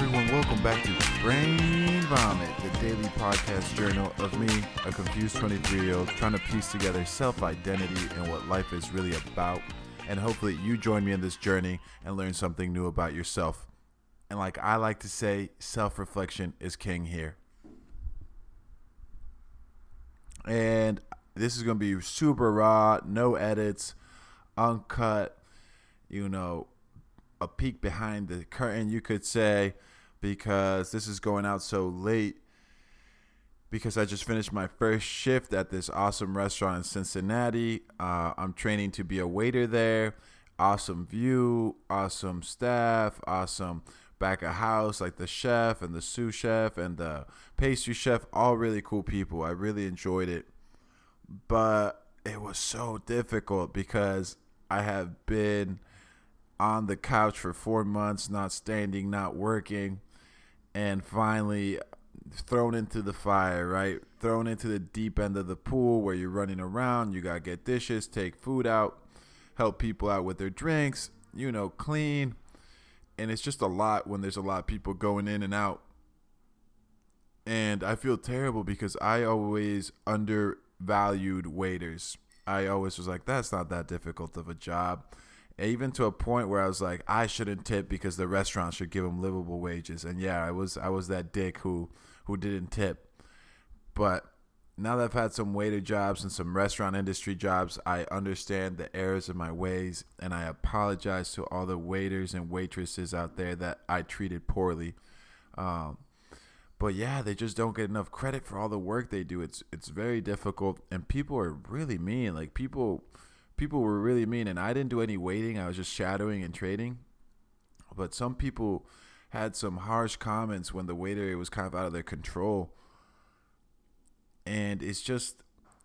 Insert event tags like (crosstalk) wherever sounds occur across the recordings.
welcome back to Brain Vomit, the daily podcast journal of me, a confused 23 year old, trying to piece together self identity and what life is really about. And hopefully, you join me in this journey and learn something new about yourself. And like I like to say, self reflection is king here. And this is going to be super raw, no edits, uncut, you know, a peek behind the curtain, you could say, because this is going out so late. Because I just finished my first shift at this awesome restaurant in Cincinnati. Uh, I'm training to be a waiter there. Awesome view, awesome staff, awesome back of house, like the chef and the sous chef and the pastry chef, all really cool people. I really enjoyed it. But it was so difficult because I have been on the couch for four months, not standing, not working, and finally thrown into the fire, right? Thrown into the deep end of the pool where you're running around. You got to get dishes, take food out, help people out with their drinks, you know, clean. And it's just a lot when there's a lot of people going in and out. And I feel terrible because I always undervalued waiters. I always was like, that's not that difficult of a job even to a point where I was like, I shouldn't tip because the restaurant should give them livable wages. And yeah, I was I was that dick who who didn't tip. But now that I've had some waiter jobs and some restaurant industry jobs, I understand the errors of my ways, and I apologize to all the waiters and waitresses out there that I treated poorly. Um, but yeah, they just don't get enough credit for all the work they do. It's it's very difficult, and people are really mean. Like people people were really mean, and I didn't do any waiting. I was just shadowing and trading. But some people had some harsh comments when the waiter was kind of out of their control. And it's just,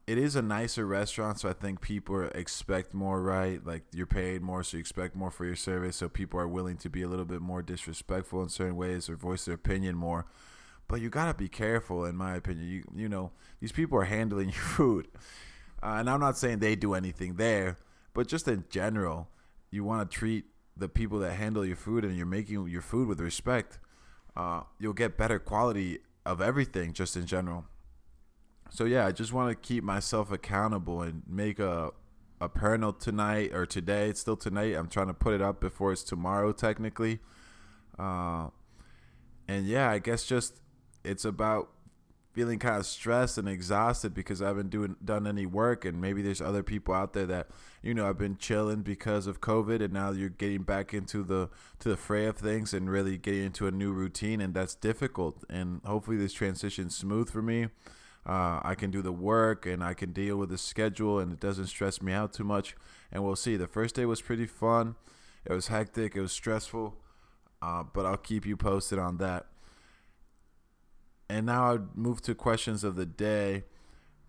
it is a nicer restaurant, so I think people expect more, right? Like you're paid more, so you expect more for your service. So people are willing to be a little bit more disrespectful in certain ways or voice their opinion more. But you gotta be careful, in my opinion. You you know these people are handling (laughs) your food, uh, and I'm not saying they do anything there, but just in general, you want to treat the people that handle your food and you're making your food with respect. Uh, you'll get better quality of everything just in general. So yeah, I just want to keep myself accountable and make a a pournal tonight or today. It's still tonight. I'm trying to put it up before it's tomorrow technically. Uh, and yeah, I guess just it's about feeling kind of stressed and exhausted because I haven't doing done any work and maybe there's other people out there that you know I've been chilling because of COVID and now you're getting back into the to the fray of things and really getting into a new routine and that's difficult and hopefully this transition smooth for me. Uh, I can do the work and I can deal with the schedule and it doesn't stress me out too much and we'll see. The first day was pretty fun. It was hectic. It was stressful, uh, but I'll keep you posted on that. And now I move to questions of the day,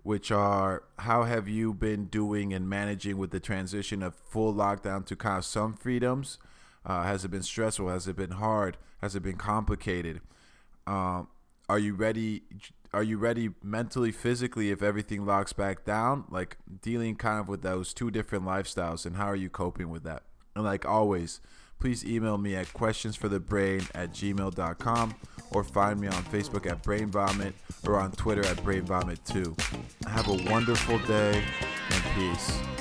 which are how have you been doing and managing with the transition of full lockdown to kind of some freedoms? Uh, has it been stressful? Has it been hard? Has it been complicated? Um, are you ready? Are you ready mentally, physically if everything locks back down? Like dealing kind of with those two different lifestyles, and how are you coping with that? And like always, please email me at questionsforthebrain at gmail.com or find me on Facebook at Brain Vomit or on Twitter at Brain Vomit 2. Have a wonderful day and peace.